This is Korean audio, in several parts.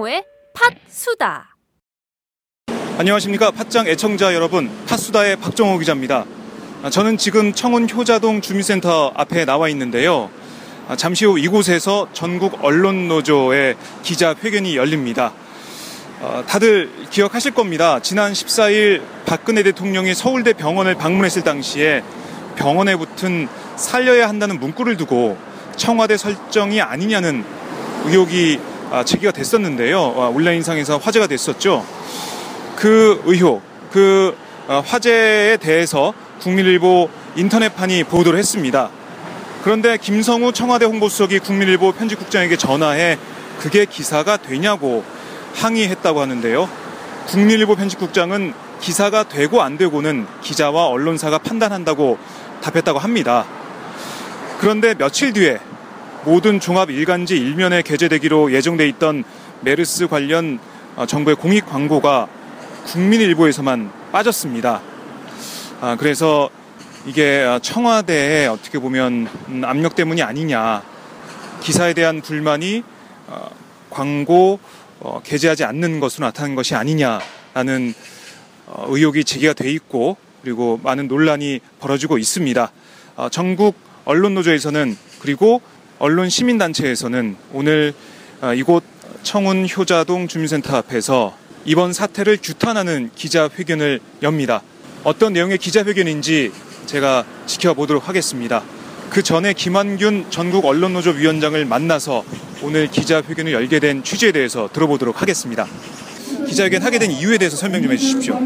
박종호의 팟수다. 안녕하십니까. 팟짱 애청자 여러분. 팟수다의 박정호 기자입니다. 아, 저는 지금 청운 효자동 주민센터 앞에 나와 있는데요. 아, 잠시 후 이곳에서 전국 언론노조의 기자회견이 열립니다. 어, 다들 기억하실 겁니다. 지난 14일 박근혜 대통령이 서울대 병원을 방문했을 당시에 병원에 붙은 살려야 한다는 문구를 두고 청와대 설정이 아니냐는 의혹이 아, 제기가 됐었는데요 아, 온라인상에서 화제가 됐었죠 그 의혹, 그 어, 화제에 대해서 국민일보 인터넷판이 보도를 했습니다. 그런데 김성우 청와대 홍보수석이 국민일보 편집국장에게 전화해 그게 기사가 되냐고 항의했다고 하는데요. 국민일보 편집국장은 기사가 되고 안 되고는 기자와 언론사가 판단한다고 답했다고 합니다. 그런데 며칠 뒤에 모든 종합 일간지 일면에 게재되기로 예정돼 있던 메르스 관련 어, 정부의 공익 광고가 국민일보에서만 빠졌습니다. 아, 그래서 이게 청와대에 어떻게 보면 음, 압력 때문이 아니냐. 기사에 대한 불만이 어, 광고 어, 게재하지 않는 것으로 나타난 것이 아니냐라는 어, 의혹이 제기가 돼 있고 그리고 많은 논란이 벌어지고 있습니다. 어, 전국 언론노조에서는 그리고 언론 시민단체에서는 오늘 어, 이곳 청운 효자동 주민센터 앞에서 이번 사태를 규탄하는 기자회견을 엽니다. 어떤 내용의 기자회견인지 제가 지켜보도록 하겠습니다. 그 전에 김한균 전국 언론노조 위원장을 만나서 오늘 기자회견을 열게 된 취지에 대해서 들어보도록 하겠습니다. 기자회견 하게 된 이유에 대해서 설명 좀 해주십시오.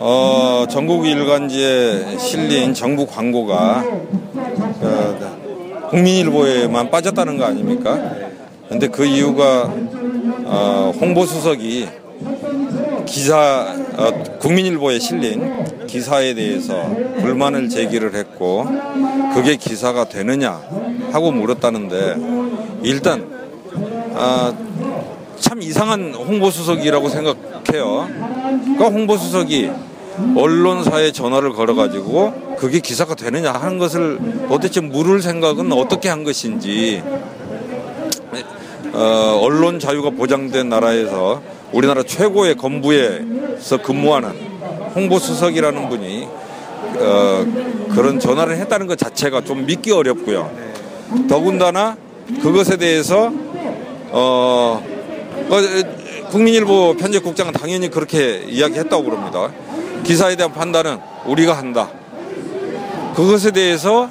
어, 전국 일간지에 실린 정부 광고가 어, 국민일보에만 빠졌다는 거 아닙니까? 근데 그 이유가 어, 홍보수석이 기사 어, 국민일보에 실린 기사에 대해서 불만을 제기를 했고 그게 기사가 되느냐 하고 물었다는데 일단 아, 참 이상한 홍보수석이라고 생각해요. 그러니까 홍보수석이 언론사에 전화를 걸어가지고 그게 기사가 되느냐 하는 것을 도대체 물을 생각은 어떻게 한 것인지 어, 언론 자유가 보장된 나라에서 우리나라 최고의 건부에서 근무하는 홍보수석이라는 분이 어, 그런 전화를 했다는 것 자체가 좀 믿기 어렵고요. 더군다나 그것에 대해서 어, 어, 국민일보 편집국장은 당연히 그렇게 이야기했다고 그럽니다. 기사에 대한 판단은 우리가 한다. 그것에 대해서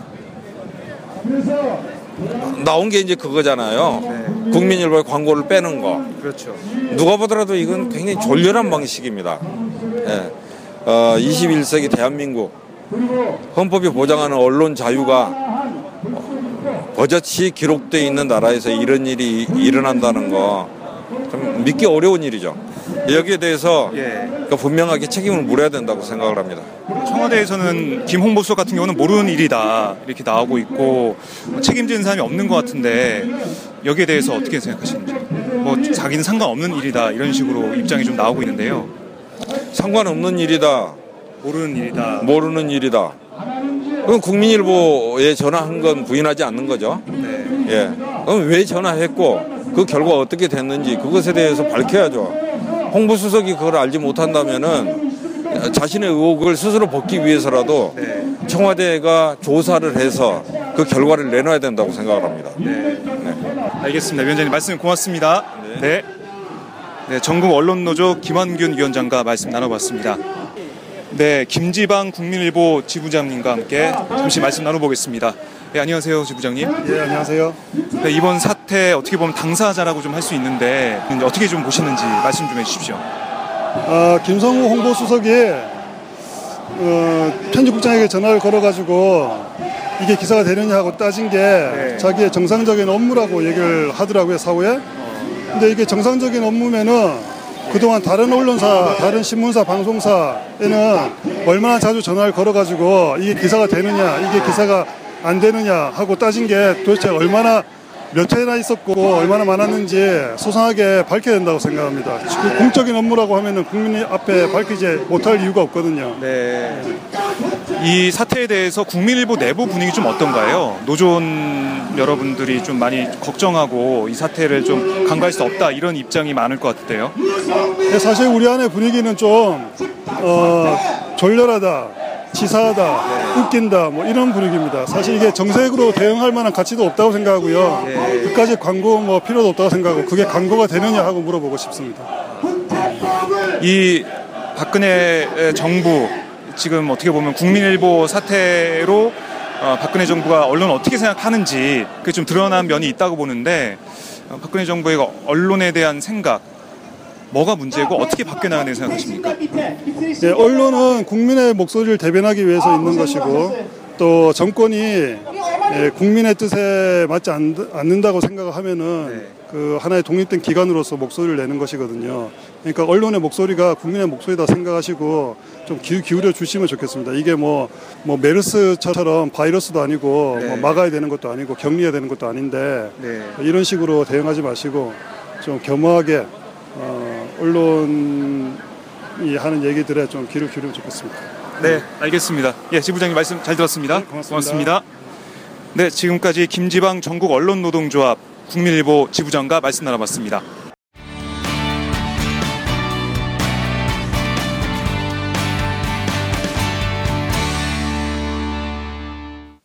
나온 게 이제 그거잖아요. 네. 국민일보의 광고를 빼는 거. 그렇죠. 누가 보더라도 이건 굉장히 졸렬한 방식입니다. 예. 어, 21세기 대한민국 헌법이 보장하는 언론 자유가 버젓이 기록되어 있는 나라에서 이런 일이 일어난다는 거좀 믿기 어려운 일이죠. 여기에 대해서 예. 그러니까 분명하게 책임을 물어야 된다고 생각을 합니다. 청와대에서는 김 홍보 수석 같은 경우는 모르는 일이다 이렇게 나오고 있고 책임지는 사람이 없는 것 같은데 여기에 대해서 어떻게 생각하시는지 뭐 자기는 상관없는 일이다 이런 식으로 입장이 좀 나오고 있는데요 상관없는 일이다, 모르는 일이다 모르는 일이다. 그럼 국민일보에 전화한 건 부인하지 않는 거죠. 네. 예. 그럼 왜 전화했고 그 결과 어떻게 됐는지 그것에 대해서 밝혀야죠. 홍보수석이 그걸 알지 못한다면은 자신의 의혹을 스스로 벗기 위해서라도 네. 청와대가 조사를 해서 그 결과를 내놔야 된다고 생각을 합니다. 네. 알겠습니다 위원장님 말씀 고맙습니다 네. 네, 전국 언론노조 김한균 위원장과 말씀 나눠봤습니다 네 김지방 국민일보 지부장님과 함께 잠시 말씀 나눠보겠습니다 네, 안녕하세요, 지부장님. 예, 안녕하세요. 네, 이번 사태 어떻게 보면 당사자라고 좀 할 수 있는데 어떻게 좀 보시는지 말씀 좀 해주십시오. 어, 김성우 홍보수석이 어, 편집국장에게 전화를 걸어가지고 이게 기사가 되느냐 하고 따진 게 네. 자기의 정상적인 업무라고 얘기를 하더라고요, 사후에. 근데 이게 정상적인 업무면은 그동안 다른 언론사, 다른 신문사, 방송사에는 얼마나 자주 전화를 걸어가지고 이게 기사가 되느냐, 이게 기사가 안 되느냐 하고 따진 게 도대체 얼마나 몇 회나 있었고 얼마나 많았는지 소상하게 밝혀야 된다고 생각합니다. 그 공적인 업무라고 하면은 국민 앞에 밝히지 못할 이유가 없거든요. 네. 이 사태에 대해서 국민일보 내부 분위기 좀 어떤가요? 노조원 여러분들이 좀 많이 걱정하고 이 사태를 좀 간과할 수 없다 이런 입장이 많을 것 같은데요. 사실 우리 안에 분위기는 좀 어, 졸렬하다, 치사하다, 웃긴다 뭐 이런 분위기입니다. 사실 이게 정색으로 대응할 만한 가치도 없다고 생각하고요. 네. 그까지 광고 뭐 필요도 없다고 생각하고 그게 광고가 되느냐 하고 물어보고 싶습니다. 이 박근혜 정부 지금 어떻게 보면 국민일보 사태로 어, 박근혜 정부가 언론 어떻게 생각하는지 그게 좀 드러난 면이 있다고 보는데 어, 박근혜 정부의 언론에 대한 생각 뭐가 문제고 어떻게 바뀌어 나가야 된다고 생각하십니까? 예, 언론은 국민의 목소리를 대변하기 위해서 있는 것이고 또 정권이 예, 국민의 뜻에 맞지 않, 않는다고 생각을 하면은 네. 그 하나의 독립된 기관으로서 목소리를 내는 것이거든요. 그러니까 언론의 목소리가 국민의 목소리다 생각하시고 좀 기우, 기울여 주시면 좋겠습니다. 이게 뭐, 뭐 메르스처럼 바이러스도 아니고 네. 뭐 막아야 되는 것도 아니고 격리해야 되는 것도 아닌데 네. 이런 식으로 대응하지 마시고 좀 겸허하게 어, 언론이 하는 얘기들에 좀 귀를 기울이면 좋겠습니다. 네, 알겠습니다. 예, 지부장님 말씀 잘 들었습니다. 네, 고맙습니다. 네, 지금까지 김지방 전국 언론 노동조합 국민일보 지부장과 말씀 나눠봤습니다.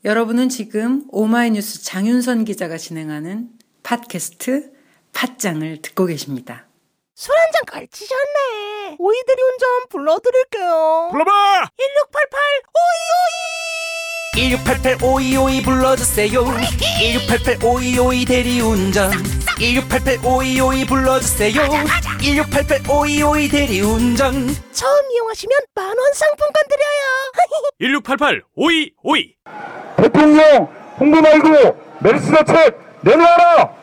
여러분은 지금 오마이뉴스 장윤선 기자가 진행하는 팟캐스트 팟짱을 듣고 계십니다. 술 한 잔 걸치셨네. 오이들이 운전 불러드릴게요. 불러봐! 1688 오이오이 1688 불러주세요 1688 오이오이 대리운전 1688 오이오이 불러주세요 1688 오이오이 대리운전 처음 이용하시면 만 원 상품권 드려요. 1688 오이오이 대통령 홍보 말고 메르스 대책 내놓아라!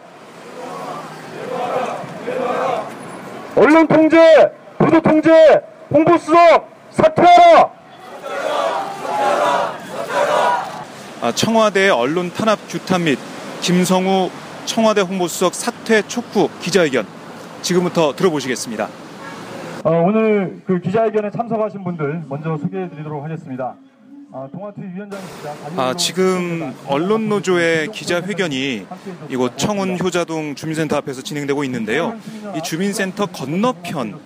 언론 통제, 보도 통제, 홍보 수석 사퇴하라! 아, 청와대 언론 탄압 규탄 및 김성우 청와대 홍보수석 사퇴 촉구 기자회견 지금부터 들어보시겠습니다. 어, 오늘 그 기자회견에 참석하신 분들 먼저 소개해드리도록 하겠습니다. 아, 위원장이시자 아, 지금 언론 노조의 기자회견이 이곳 청운 효자동 주민센터 앞에서 진행되고 있는데요. 이 주민센터 건너편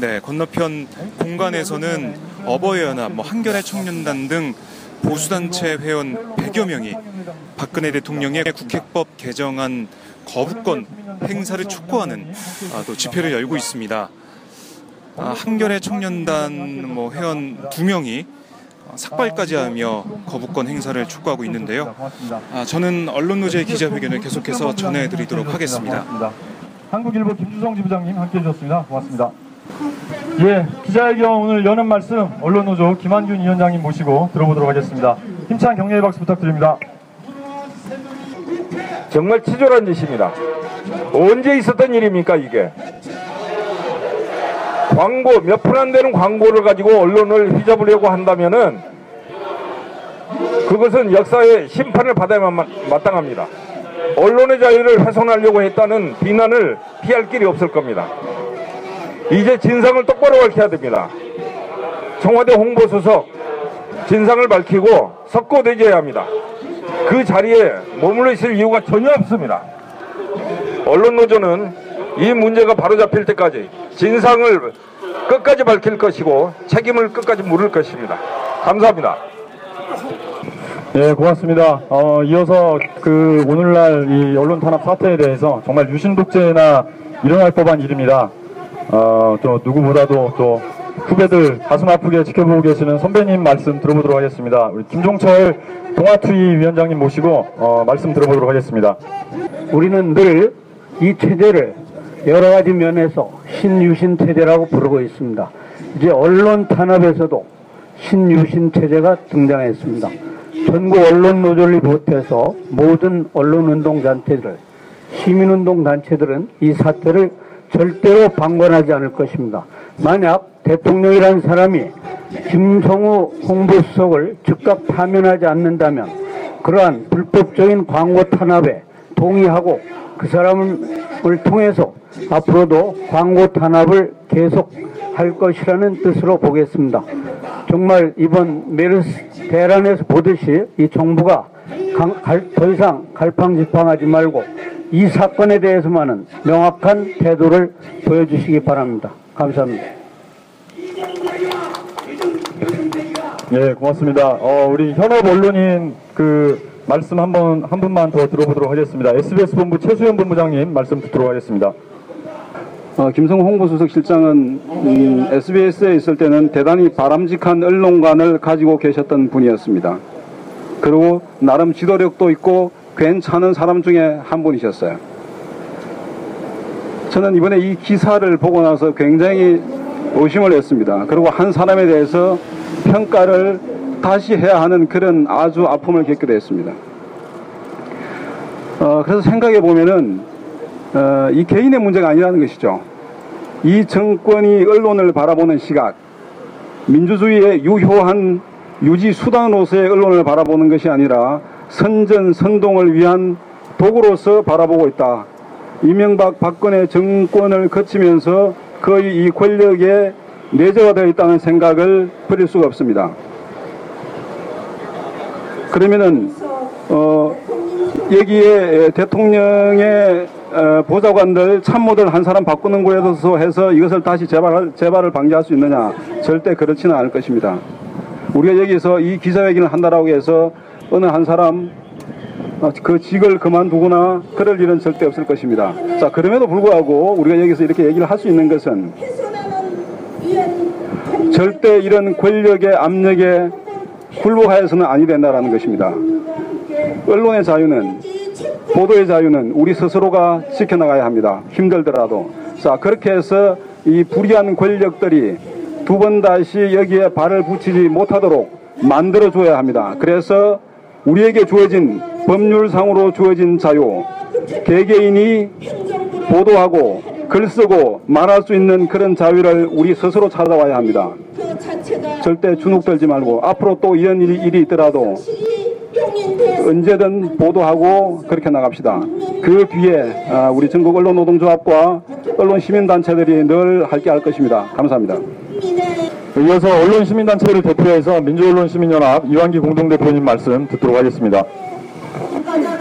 네, 건너편 공간에서는 어버이 연합, 뭐 한겨레 청년단 등 보수단체 회원 100여 명이 박근혜 대통령의 국회법 개정안 거부권 행사를 촉구하는 아, 또 집회를 열고 있습니다. 아, 한겨레 청년단 뭐 회원 두 명이 삭발까지 하며 거부권 행사를 촉구하고 있는데요. 아, 저는 언론 노조의 기자회견을 계속해서 전해드리도록 하겠습니다. 한국일보 김주성 지부장님 함께 해주셨습니다. 고맙습니다. 예, 기자회견 오늘 여는 말씀 언론노조 김한균 위원장님 모시고 들어보도록 하겠습니다. 힘찬 격려의 박수 부탁드립니다. 정말 치졸한 짓입니다. 언제 있었던 일입니까 이게? 광고 몇 푼 안 되는 광고를 가지고 언론을 휘잡으려고 한다면은 그것은 역사의 심판을 받아야만 마- 마땅합니다. 언론의 자유를 훼손하려고 했다는 비난을 피할 길이 없을 겁니다. 이제 진상을 똑바로 밝혀야 됩니다. 청와대 홍보수석 진상을 밝히고 석고대죄해야 합니다. 그 자리에 머물러 있을 이유가 전혀 없습니다. 언론노조는 이 문제가 바로잡힐 때까지 진상을 끝까지 밝힐 것이고 책임을 끝까지 물을 것입니다. 감사합니다. 예, 고맙습니다. 어, 이어서 그 오늘날 이 언론 탄압 사태에 대해서 정말 유신 독재나 일어날 법한 일입니다. 어, 또 누구보다도 또 후배들 가슴 아프게 지켜보고 계시는 선배님 말씀 들어보도록 하겠습니다. 우리 김종철 동아투위 위원장님 모시고 어, 말씀 들어보도록 하겠습니다. 우리는 늘 이 체제를 여러 가지 면에서 신유신 체제라고 부르고 있습니다. 이제 언론 탄압에서도 신유신 체제가 등장했습니다. 전국 언론 노조를 비롯해서 모든 언론 운동 단체들, 시민 운동 단체들은 이 사태를 절대로 방관하지 않을 것입니다. 만약 대통령이라는 사람이 김성우 홍보수석을 즉각 파면하지 않는다면 그러한 불법적인 광고 탄압에 동의하고 그 사람을 통해서 앞으로도 광고 탄압을 계속할 것이라는 뜻으로 보겠습니다. 정말 이번 메르스 대란에서 보듯이 이 정부가 강- 갈- 더 이상 갈팡질팡하지 말고 이 사건에 대해서만은 명확한 태도를 보여주시기 바랍니다. 감사합니다. 예, 고맙습니다. 어, 우리 현업 언론인 그 말씀 한번 한 분만 더 들어보도록 하겠습니다. SBS 본부 최수현 본부장님 말씀 듣도록 하겠습니다. 어, 김성호 홍보수석 실장은 음, SBS에 있을 때는 대단히 바람직한 언론관을 가지고 계셨던 분이었습니다. 그리고 나름 지도력도 있고 괜찮은 사람 중에 한 분이셨어요. 저는 이번에 이 기사를 보고 나서 굉장히 의심을 했습니다. 그리고 한 사람에 대해서 평가를 다시 해야 하는 그런 아주 아픔을 겪게 됐습니다. 어, 그래서 생각해 보면은 어, 이 개인의 문제가 아니라는 것이죠. 이 정권이 언론을 바라보는 시각, 민주주의의 유효한 유지 수단으로서의 언론을 바라보는 것이 아니라 선전, 선동을 위한 도구로서 바라보고 있다. 이명박 박근혜 정권을 거치면서 거의 이 권력에 내재가 되어 있다는 생각을 버릴 수가 없습니다. 그러면은 어, 여기에 대통령의 어, 보좌관들 참모들 한 사람 바꾸는 거에 대해서 해서 이것을 다시 재발, 재발을 방지할 수 있느냐 절대 그렇지는 않을 것입니다. 우리가 여기서 이 기자회견을 한다라고 해서 어느 한 사람 어, 그 직을 그만두거나 그럴 일은 절대 없을 것입니다. 자 그럼에도 불구하고 우리가 여기서 이렇게 얘기를 할 수 있는 것은 절대 이런 권력의 압력에 굴복하여서는 아니 된다라는 것입니다. 언론의 자유는 보도의 자유는 우리 스스로가 지켜나가야 합니다. 힘들더라도. 자, 그렇게 해서 이 불의한 권력들이 두 번 다시 여기에 발을 붙이지 못하도록 만들어줘야 합니다. 그래서 우리에게 주어진 법률상으로 주어진 자유, 개개인이 보도하고 글 쓰고 말할 수 있는 그런 자유를 우리 스스로 찾아와야 합니다. 절대 주눅들지 말고 앞으로 또 이런 일이, 일이 있더라도 언제든 보도하고 그렇게 나갑시다. 그 뒤에 아, 우리 전국 언론 노동조합과 언론 시민단체들이 늘 함께 할 것입니다. 감사합니다. 이어서 언론 시민단체를 대표해서 민주언론시민연합 이완기 공동대표님 말씀 듣도록 하겠습니다.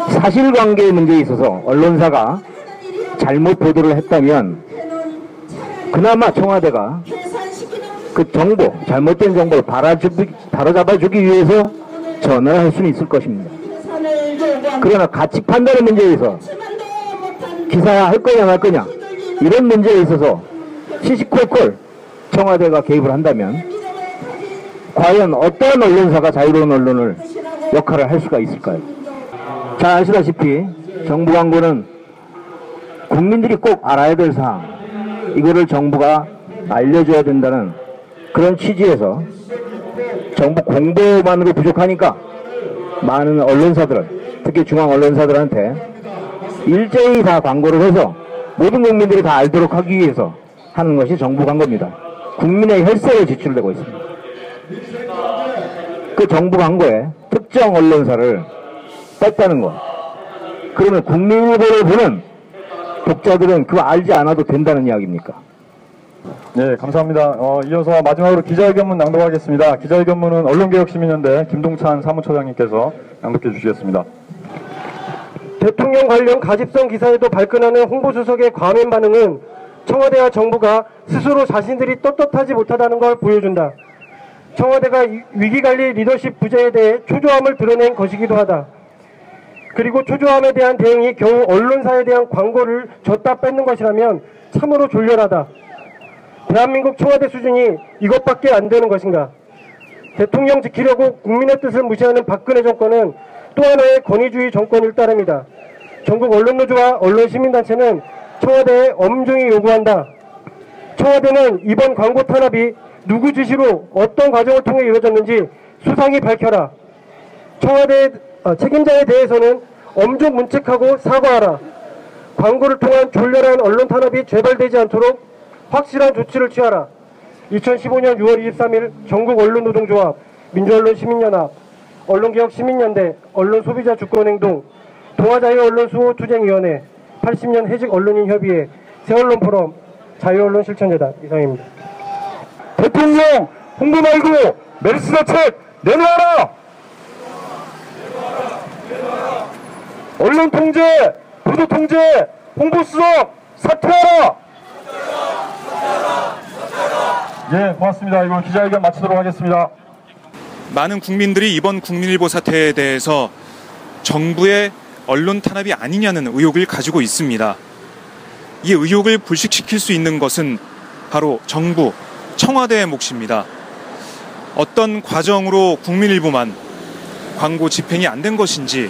사실관계 문제에 있어서 언론사가 잘못 보도를 했다면 그나마 청와대가 그 정보, 잘못된 정보를 바로잡아주기 위해서 전화를 할 수는 있을 것입니다. 그러나 가치 판단의 문제에서 기사할 거냐 말 거냐 이런 문제에 있어서 시시콜콜 청와대가 개입을 한다면 과연 어떤 언론사가 자유로운 언론을 역할을 할 수가 있을까요? 잘 아시다시피 정부 광고는 국민들이 꼭 알아야 될 사항 이거를 정부가 알려줘야 된다는 그런 취지에서 정부 공보만으로 부족하니까 많은 언론사들 특히 중앙 언론사들한테 일제히 다 광고를 해서 모든 국민들이 다 알도록 하기 위해서 하는 것이 정부 광고입니다. 국민의 혈세를 지출되고 있습니다. 그 정부 광고에 특정 언론사를 뺐다는 것. 그러면 국민일보를 보는 독자들은 그거 알지 않아도 된다는 이야기입니까? 네, 감사합니다. 어, 이어서 마지막으로 기자회견문 낭독하겠습니다. 기자회견문은 언론개혁시민연대 김동찬 사무처장님께서 낭독해 주시겠습니다. 대통령 관련 가집성 기사에도 발끈하는 홍보수석의 과민 반응은 청와대와 정부가 스스로 자신들이 떳떳하지 못하다는 걸 보여준다. 청와대가 이- 위기관리 리더십 부재에 대해 초조함을 드러낸 것이기도 하다. 그리고 초조함에 대한 대응이 겨우 언론사에 대한 광고를 줬다 뺏는 것이라면 참으로 졸렬하다. 대한민국 청와대 수준이 이것밖에 안 되는 것인가? 대통령 지키려고 국민의 뜻을 무시하는 박근혜 정권은 또 하나의 권위주의 정권일 따름이다. 전국 언론노조와 언론시민단체는 청와대에 엄중히 요구한다. 청와대는 이번 광고 탄압이 누구 지시로 어떤 과정을 통해 이루어졌는지 수상히 밝혀라. 청와대 어, 책임자에 대해서는 엄중 문책하고 사과하라. 광고를 통한 졸렬한 언론 탄압이 재발되지 않도록 확실한 조치를 취하라. 2015년 6월 23일 전국 언론노동조합, 민주언론시민연합, 언론개혁 시민연대, 언론소비자 주권행동, 동아자유언론수호투쟁위원회, 80년 해직 언론인 협의회, 새언론포럼, 자유언론 실천재단 이상입니다. 대통령 홍보 말고 메르스 대책 내놓아라. 언론 통제, 보도 통제, 홍보 수석 사퇴하라. 예, 고맙습니다. 이거 기자회견 마치도록 하겠습니다. 많은 국민들이 이번 국민일보 사태에 대해서 정부의 언론 탄압이 아니냐는 의혹을 가지고 있습니다. 이 의혹을 불식시킬 수 있는 것은 바로 정부, 청와대의 몫입니다. 어떤 과정으로 국민일보만 광고 집행이 안 된 것인지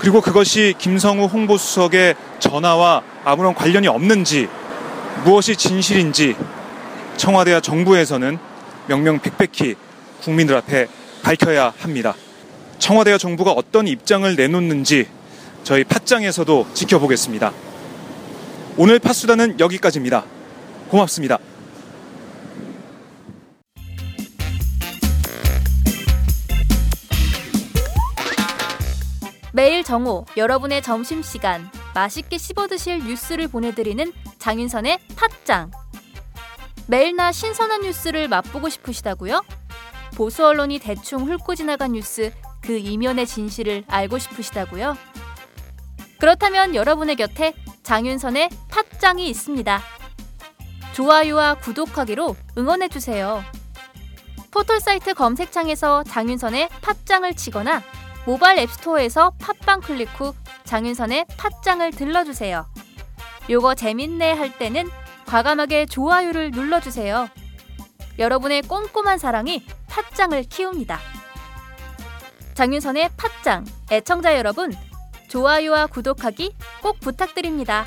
그리고 그것이 김성우 홍보수석의 전화와 아무런 관련이 없는지 무엇이 진실인지 청와대와 정부에서는 명명백백히 국민들 앞에 밝혀야 합니다. 청와대와 정부가 어떤 입장을 내놓는지 저희 팟장에서도 지켜보겠습니다. 오늘 팟수다는 여기까지입니다. 고맙습니다. 매일 정오 여러분의 점심시간 맛있게 씹어 드실 뉴스를 보내드리는 장윤선의 팟짱. 매일나 신선한 뉴스를 맛보고 싶으시다고요? 보수 언론이 대충 훑고 지나간 뉴스 그 이면의 진실을 알고 싶으시다고요? 그렇다면 여러분의 곁에 장윤선의 팟짱이 있습니다. 좋아요와 구독하기로 응원해 주세요. 포털 사이트 검색창에서 장윤선의 팟짱을 치거나 모바일 앱스토어에서 팟빵 클릭 후 장윤선의 팟짱을 들러주세요. 요거 재밌네 할 때는 과감하게 좋아요를 눌러주세요. 여러분의 꼼꼼한 사랑이 팟짱을 키웁니다. 장윤선의 팟짱 애청자 여러분 좋아요와 구독하기 꼭 부탁드립니다.